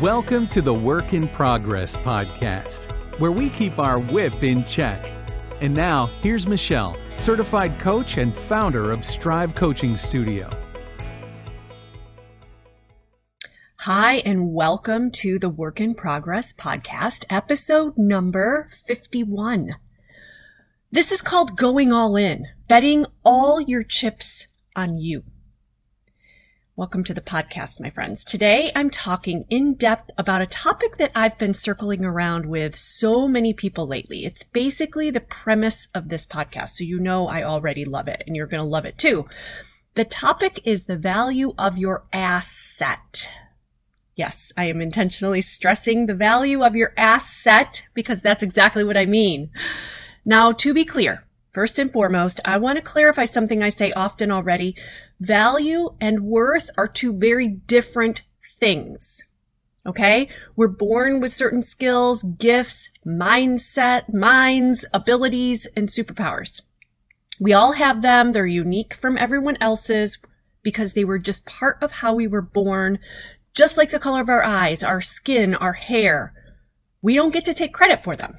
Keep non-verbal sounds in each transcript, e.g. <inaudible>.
Welcome to the Work in Progress podcast, where we keep our WIP in check. And now, here's Michelle, certified coach and founder of Strive Coaching Studio. Hi, and welcome to the Work in Progress podcast, episode number 51. This is called Going All In, betting all your chips on you. Welcome to the podcast, my friends. Today I'm talking in depth about a topic that I've been circling around with so many people lately. It's basically the premise of this podcast. So you know I already love it and you're going to love it too. The topic is the value of your asset. Yes, I am intentionally stressing the value of your asset because that's exactly what I mean. Now, to be clear, first and foremost, I want to clarify something I say often already. Value and worth are two very different things. Okay. We're born with certain skills, gifts, mindset, minds, abilities, and superpowers. We all have them. They're unique from everyone else's because they were just part of how we were born, just like the color of our eyes, our skin, our hair. We don't get to take credit for them.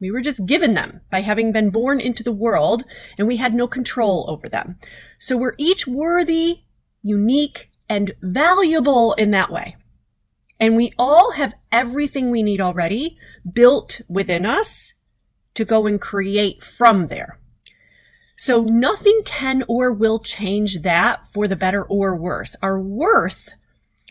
We were just given them by having been born into the world and we had no control over them. So we're each worthy, unique, and valuable in that way. And we all have everything we need already built within us to go and create from there. So nothing can or will change that for the better or worse. Our worth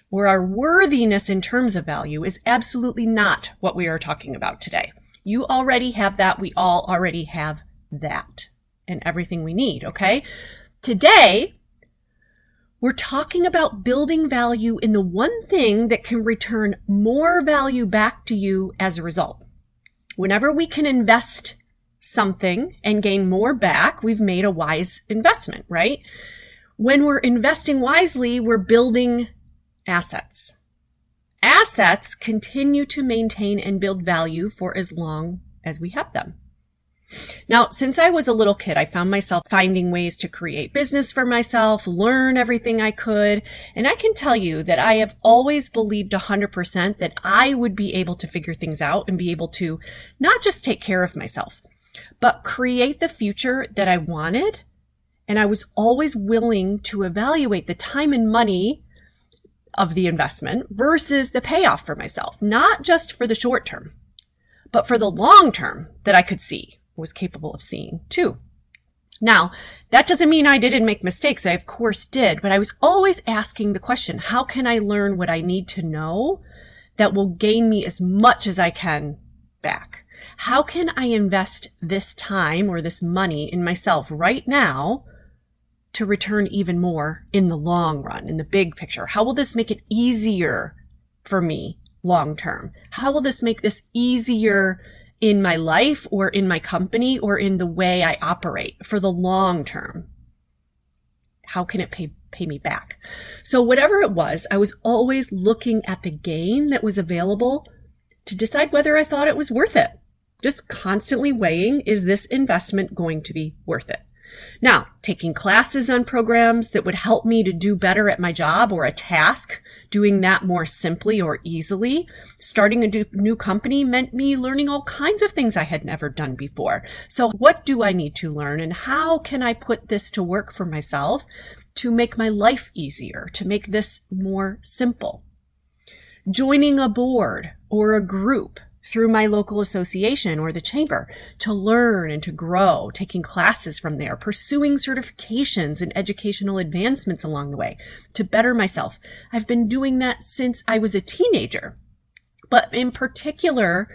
or our worthiness in terms of value is absolutely not what we are talking about today. You already have that. We all already have that and everything we need. Okay. Today, we're talking about building value in the one thing that can return more value back to you as a result. Whenever we can invest something and gain more back, we've made a wise investment, right? When we're investing wisely, we're building assets assets continue to maintain and build value for as long as we have them. Now, since I was a little kid, I found myself finding ways to create business for myself, learn everything I could. And I can tell you that I have always believed 100% that I would be able to figure things out and be able to not just take care of myself, but create the future that I wanted. And I was always willing to evaluate the time and money of the investment versus the payoff for myself, not just for the short term, but for the long term that I could see, was capable of seeing too. Now, that doesn't mean I didn't make mistakes. I of course did, but I was always asking the question, how can I learn what I need to know that will gain me as much as I can back? How can I invest this time or this money in myself right now to return even more in the long run, in the big picture? How will this make it easier for me long term? How will this make this easier in my life or in my company or in the way I operate for the long term? How can it pay, pay me back? So whatever it was, I was always looking at the gain that was available to decide whether I thought it was worth it. Just constantly weighing, is this investment going to be worth it? Now, taking classes on programs that would help me to do better at my job or a task, doing that more simply or easily. Starting a new company meant me learning all kinds of things I had never done before. So what do I need to learn and how can I put this to work for myself to make my life easier, to make this more simple? Joining a board or a group through my local association or the chamber to learn and to grow, taking classes from there, pursuing certifications and educational advancements along the way to better myself. I've been doing that since I was a teenager, but in particular,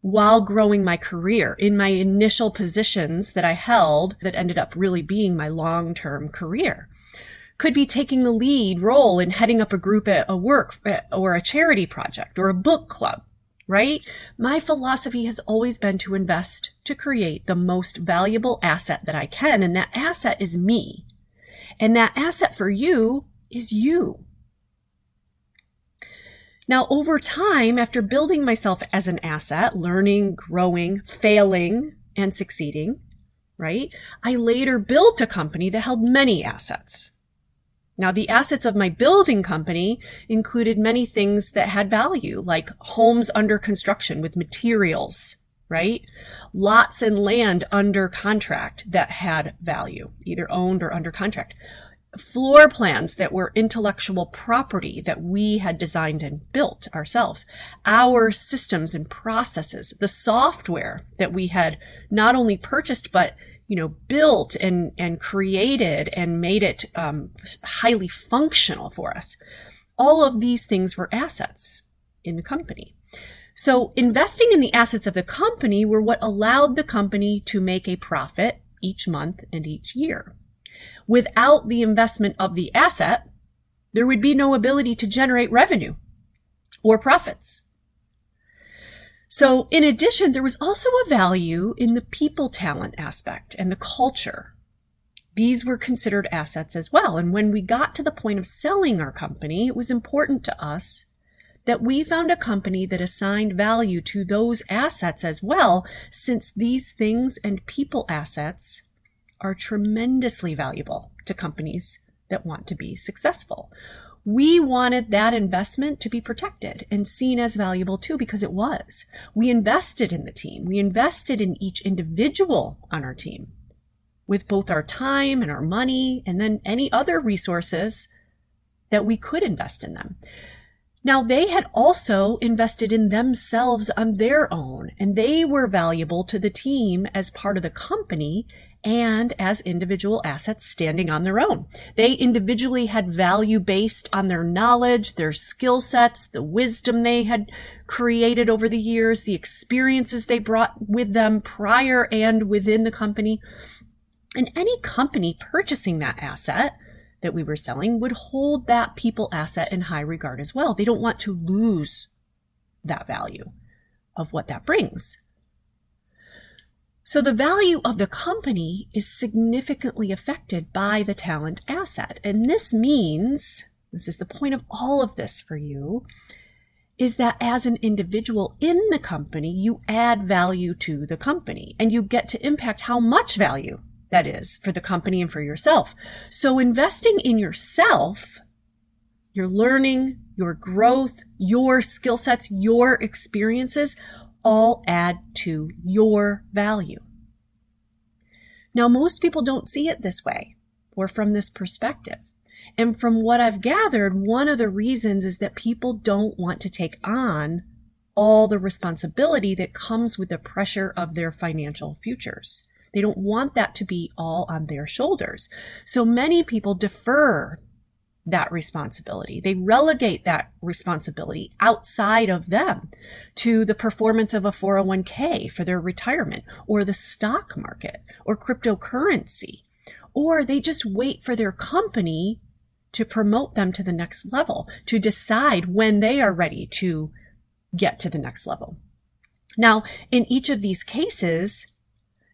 while growing my career in my initial positions that I held that ended up really being my long-term career could be taking the lead role in heading up a group at a work or a charity project or a book club right? My philosophy has always been to invest to create the most valuable asset that I can. And that asset is me. And that asset for you is you. Now, over time, after building myself as an asset, learning, growing, failing, and succeeding, right? I later built a company that held many assets Now, the assets of my building company included many things that had value, like homes under construction with materials, right? Lots and land under contract that had value, either owned or under contract. Floor plans that were intellectual property that we had designed and built ourselves. Our systems and processes, the software that we had not only purchased, but you know, built and, and created and made it um, highly functional for us. All of these things were assets in the company. So investing in the assets of the company were what allowed the company to make a profit each month and each year. Without the investment of the asset, there would be no ability to generate revenue or profits. So in addition, there was also a value in the people talent aspect and the culture. These were considered assets as well. And when we got to the point of selling our company, it was important to us that we found a company that assigned value to those assets as well, since these things and people assets are tremendously valuable to companies that want to be successful we wanted that investment to be protected and seen as valuable too, because it was. We invested in the team. We invested in each individual on our team with both our time and our money and then any other resources that we could invest in them. Now they had also invested in themselves on their own and they were valuable to the team as part of the company and as individual assets standing on their own. They individually had value based on their knowledge, their skill sets, the wisdom they had created over the years, the experiences they brought with them prior and within the company. And any company purchasing that asset that we were selling would hold that people asset in high regard as well. They don't want to lose that value of what that brings. So the value of the company is significantly affected by the talent asset. And this means, this is the point of all of this for you, is that as an individual in the company, you add value to the company and you get to impact how much value that is for the company and for yourself. So investing in yourself, your learning, your growth, your skill sets, your experiences all add to your value. Now, most people don't see it this way or from this perspective. And from what I've gathered, one of the reasons is that people don't want to take on all the responsibility that comes with the pressure of their financial futures. They don't want that to be all on their shoulders. So many people defer that responsibility. They relegate that responsibility outside of them to the performance of a 401k for their retirement or the stock market or cryptocurrency. Or they just wait for their company to promote them to the next level, to decide when they are ready to get to the next level. Now, in each of these cases,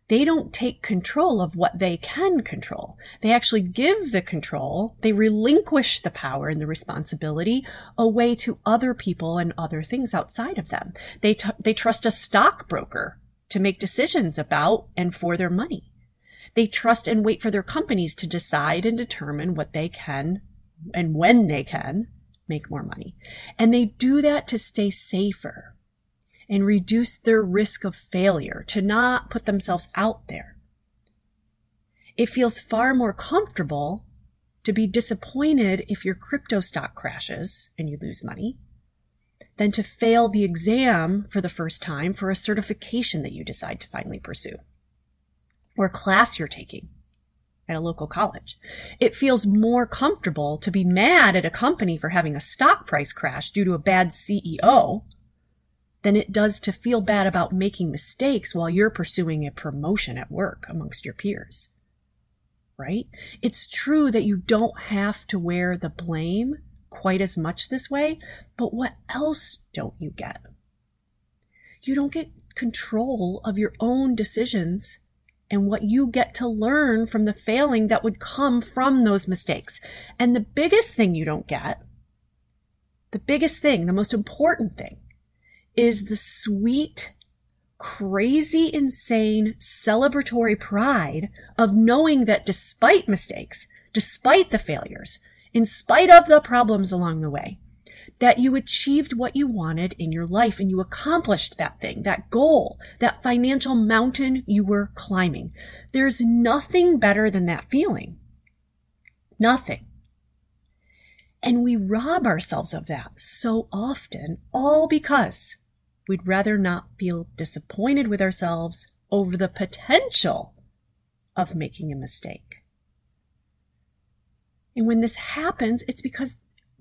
they don't take control of what they can control. They actually give the control, they relinquish the power and the responsibility away to other people and other things outside of them. They, t- they trust a stockbroker to make decisions about and for their money. They trust and wait for their companies to decide and determine what they can and when they can make more money. And they do that to stay safer and reduce their risk of failure, to not put themselves out there. It feels far more comfortable to be disappointed if your crypto stock crashes and you lose money than to fail the exam for the first time for a certification that you decide to finally pursue or a class you're taking at a local college. It feels more comfortable to be mad at a company for having a stock price crash due to a bad CEO than it does to feel bad about making mistakes while you're pursuing a promotion at work amongst your peers. Right? It's true that you don't have to wear the blame quite as much this way, but what else don't you get? You don't get control of your own decisions and what you get to learn from the failing that would come from those mistakes. And the biggest thing you don't get, the biggest thing, the most important thing, is the sweet, crazy, insane, celebratory pride of knowing that despite mistakes, despite the failures, in spite of the problems along the way, that you achieved what you wanted in your life and you accomplished that thing, that goal, that financial mountain you were climbing. There's nothing better than that feeling. Nothing. And we rob ourselves of that so often, all because we'd rather not feel disappointed with ourselves over the potential of making a mistake. And when this happens, it's because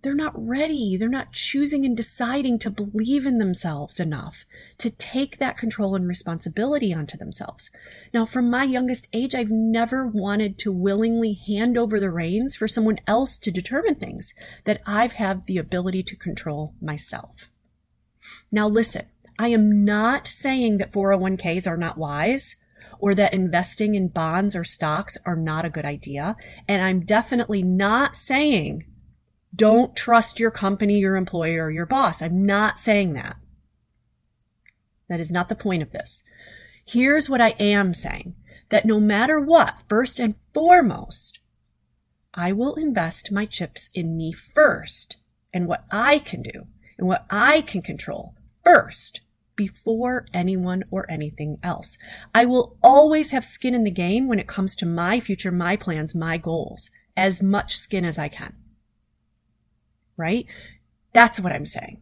they're not ready. They're not choosing and deciding to believe in themselves enough to take that control and responsibility onto themselves. Now, from my youngest age, I've never wanted to willingly hand over the reins for someone else to determine things that I've had the ability to control myself. Now, listen, I am not saying that 401ks are not wise or that investing in bonds or stocks are not a good idea. And I'm definitely not saying don't trust your company, your employer, or your boss. I'm not saying that. That is not the point of this. Here's what I am saying that no matter what, first and foremost, I will invest my chips in me first and what I can do and what I can control first before anyone or anything else. I will always have skin in the game when it comes to my future, my plans, my goals, as much skin as I can right? That's what I'm saying.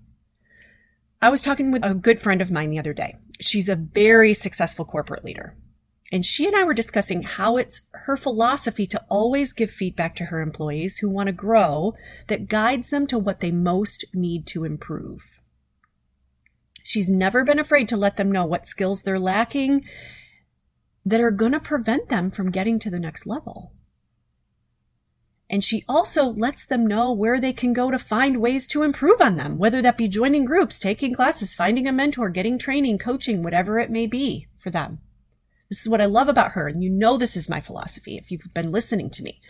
I was talking with a good friend of mine the other day. She's a very successful corporate leader. And she and I were discussing how it's her philosophy to always give feedback to her employees who want to grow that guides them to what they most need to improve. She's never been afraid to let them know what skills they're lacking that are going to prevent them from getting to the next level. And she also lets them know where they can go to find ways to improve on them, whether that be joining groups, taking classes, finding a mentor, getting training, coaching, whatever it may be for them. This is what I love about her. And you know, this is my philosophy if you've been listening to me.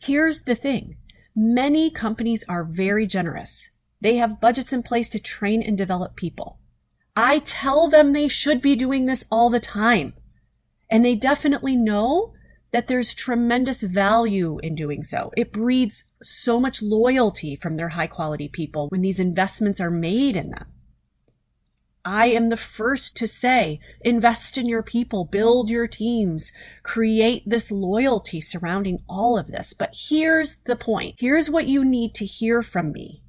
Here's the thing. Many companies are very generous. They have budgets in place to train and develop people. I tell them they should be doing this all the time. And they definitely know that there's tremendous value in doing so. It breeds so much loyalty from their high quality people when these investments are made in them. I am the first to say, invest in your people, build your teams, create this loyalty surrounding all of this. But here's the point. Here's what you need to hear from me.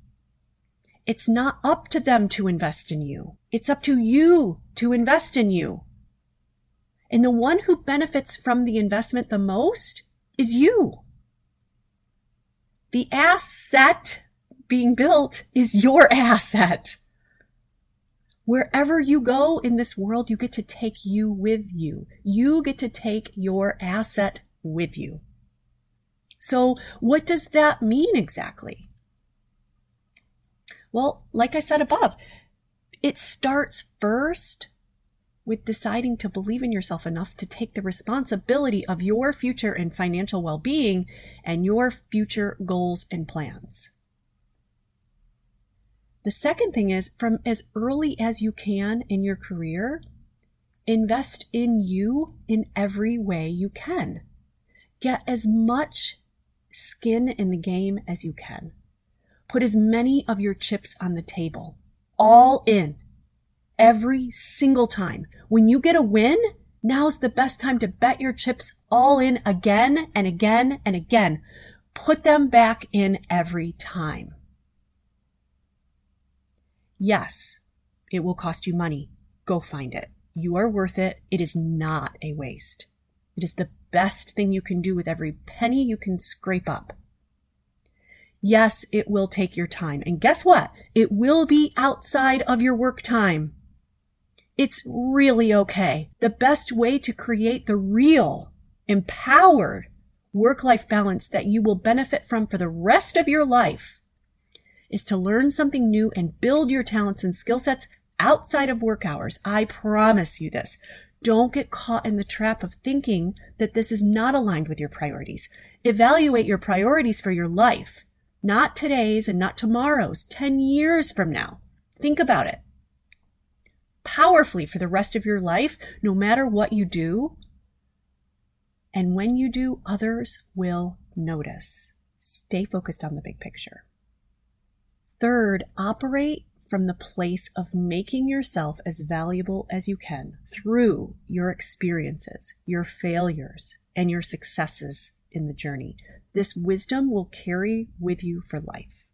It's not up to them to invest in you. It's up to you to invest in you. And the one who benefits from the investment the most is you. The asset being built is your asset. Wherever you go in this world, you get to take you with you. You get to take your asset with you. So what does that mean exactly? Well, like I said above, it starts first with deciding to believe in yourself enough to take the responsibility of your future and financial well being and your future goals and plans. The second thing is from as early as you can in your career, invest in you in every way you can. Get as much skin in the game as you can. Put as many of your chips on the table. All in every single time. When you get a win, now's the best time to bet your chips all in again and again and again. Put them back in every time. Yes, it will cost you money. Go find it. You are worth it. It is not a waste. It is the best thing you can do with every penny you can scrape up. Yes, it will take your time. And guess what? It will be outside of your work time. It's really okay. The best way to create the real, empowered work life balance that you will benefit from for the rest of your life is to learn something new and build your talents and skill sets outside of work hours. I promise you this. Don't get caught in the trap of thinking that this is not aligned with your priorities. Evaluate your priorities for your life, not today's and not tomorrow's, 10 years from now. Think about it powerfully for the rest of your life, no matter what you do. And when you do, others will notice. stay focused on the big picture. Third, operate from the place of making yourself as valuable as you can through your experiences, your failures, and your successes in the journey. This wisdom will carry with you for life.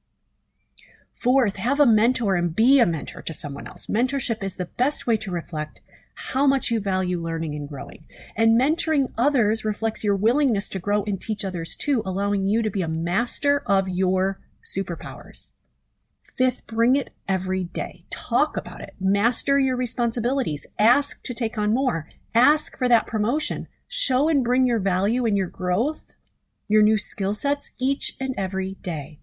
Fourth, have a mentor and be a mentor to someone else. Mentorship is the best way to reflect how much you value learning and growing. And mentoring others reflects your willingness to grow and teach others too, allowing you to be a master of your superpowers. Fifth, bring it every day. Talk about it. Master your responsibilities. Ask to take on more. Ask for that promotion. Show and bring your value and your growth, your new skill sets each and every day.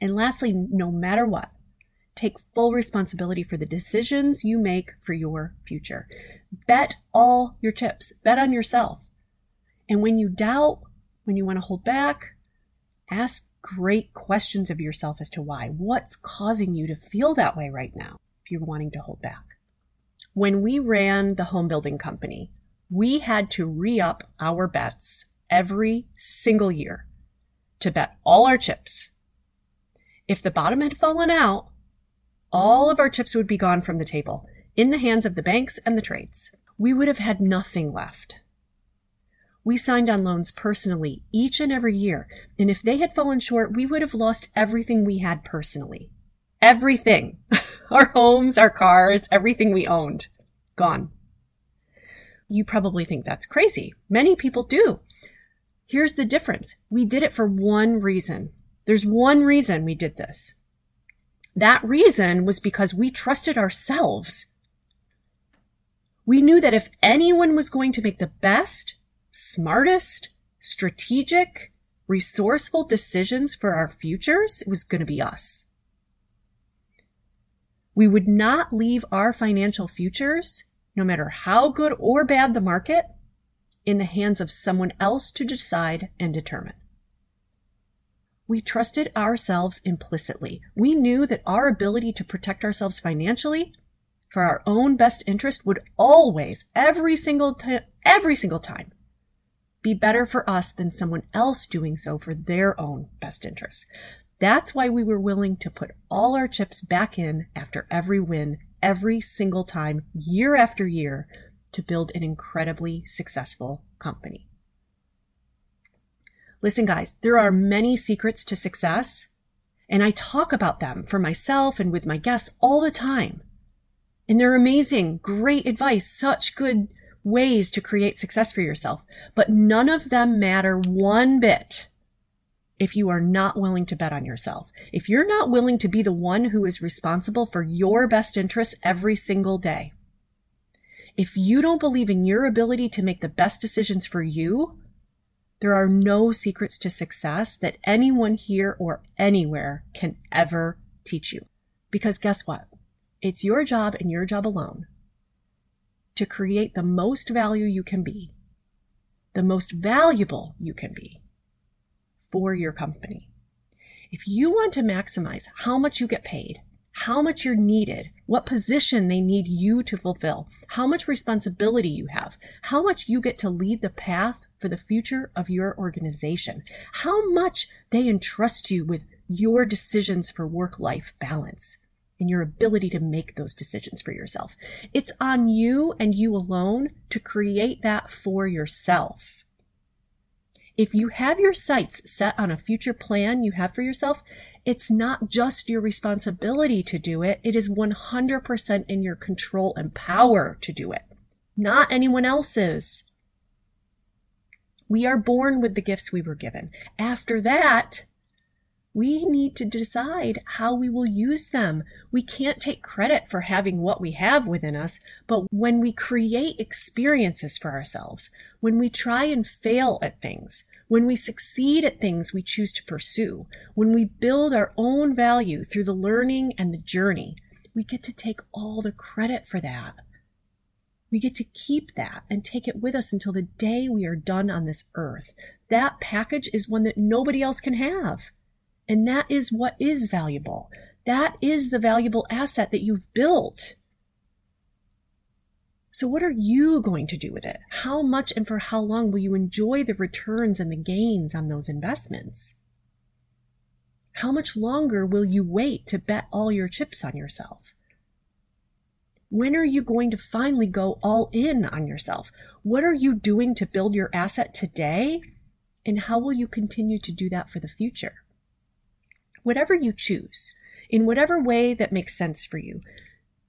And lastly, no matter what, take full responsibility for the decisions you make for your future. Bet all your chips. Bet on yourself. And when you doubt, when you want to hold back, ask great questions of yourself as to why. What's causing you to feel that way right now if you're wanting to hold back? When we ran the home building company, we had to re up our bets every single year to bet all our chips. If the bottom had fallen out, all of our chips would be gone from the table in the hands of the banks and the trades. We would have had nothing left. We signed on loans personally each and every year, and if they had fallen short, we would have lost everything we had personally. Everything. <laughs> our homes, our cars, everything we owned. Gone. You probably think that's crazy. Many people do. Here's the difference. We did it for one reason. There's one reason we did this. That reason was because we trusted ourselves. We knew that if anyone was going to make the best, smartest, strategic, resourceful decisions for our futures, it was going to be us. We would not leave our financial futures, no matter how good or bad the market, in the hands of someone else to decide and determine. We trusted ourselves implicitly. We knew that our ability to protect ourselves financially for our own best interest would always, every single time, every single time, be better for us than someone else doing so for their own best interests. That's why we were willing to put all our chips back in after every win, every single time, year after year, to build an incredibly successful company. Listen, guys, there are many secrets to success, and I talk about them for myself and with my guests all the time. And they're amazing, great advice, such good ways to create success for yourself, but none of them matter one bit if you are not willing to bet on yourself. If you're not willing to be the one who is responsible for your best interests every single day. If you don't believe in your ability to make the best decisions for you, there are no secrets to success that anyone here or anywhere can ever teach you. Because guess what? It's your job and your job alone to create the most value you can be, the most valuable you can be for your company. If you want to maximize how much you get paid, how much you're needed, what position they need you to fulfill, how much responsibility you have, how much you get to lead the path for the future of your organization, how much they entrust you with your decisions for work life balance, and your ability to make those decisions for yourself. It's on you and you alone to create that for yourself. If you have your sights set on a future plan you have for yourself, it's not just your responsibility to do it. It is 100% in your control and power to do it, not anyone else's. We are born with the gifts we were given. After that, we need to decide how we will use them. We can't take credit for having what we have within us, but when we create experiences for ourselves, when we try and fail at things, when we succeed at things we choose to pursue, when we build our own value through the learning and the journey, we get to take all the credit for that. We get to keep that and take it with us until the day we are done on this earth. That package is one that nobody else can have. And that is what is valuable. That is the valuable asset that you've built. So, what are you going to do with it? How much and for how long will you enjoy the returns and the gains on those investments? How much longer will you wait to bet all your chips on yourself? When are you going to finally go all in on yourself? What are you doing to build your asset today? And how will you continue to do that for the future? Whatever you choose, in whatever way that makes sense for you,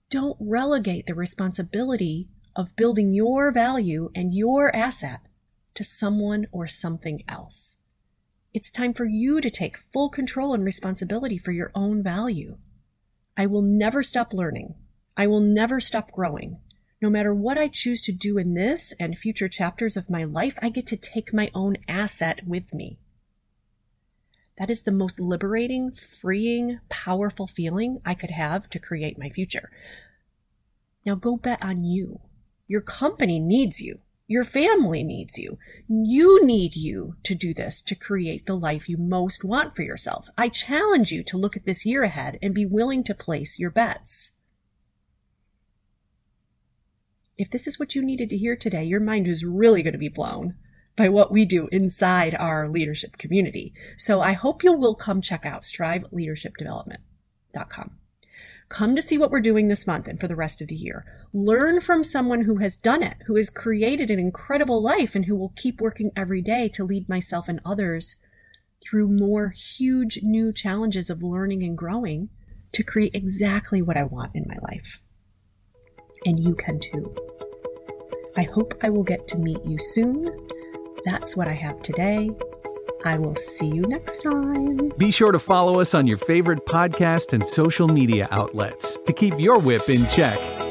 don't relegate the responsibility of building your value and your asset to someone or something else. It's time for you to take full control and responsibility for your own value. I will never stop learning. I will never stop growing. No matter what I choose to do in this and future chapters of my life, I get to take my own asset with me. That is the most liberating, freeing, powerful feeling I could have to create my future. Now go bet on you. Your company needs you. Your family needs you. You need you to do this to create the life you most want for yourself. I challenge you to look at this year ahead and be willing to place your bets. If this is what you needed to hear today, your mind is really going to be blown by what we do inside our leadership community. So I hope you will come check out striveleadershipdevelopment.com. Come to see what we're doing this month and for the rest of the year. Learn from someone who has done it, who has created an incredible life, and who will keep working every day to lead myself and others through more huge new challenges of learning and growing to create exactly what I want in my life. And you can too. I hope I will get to meet you soon. That's what I have today. I will see you next time. Be sure to follow us on your favorite podcast and social media outlets to keep your WIP in check.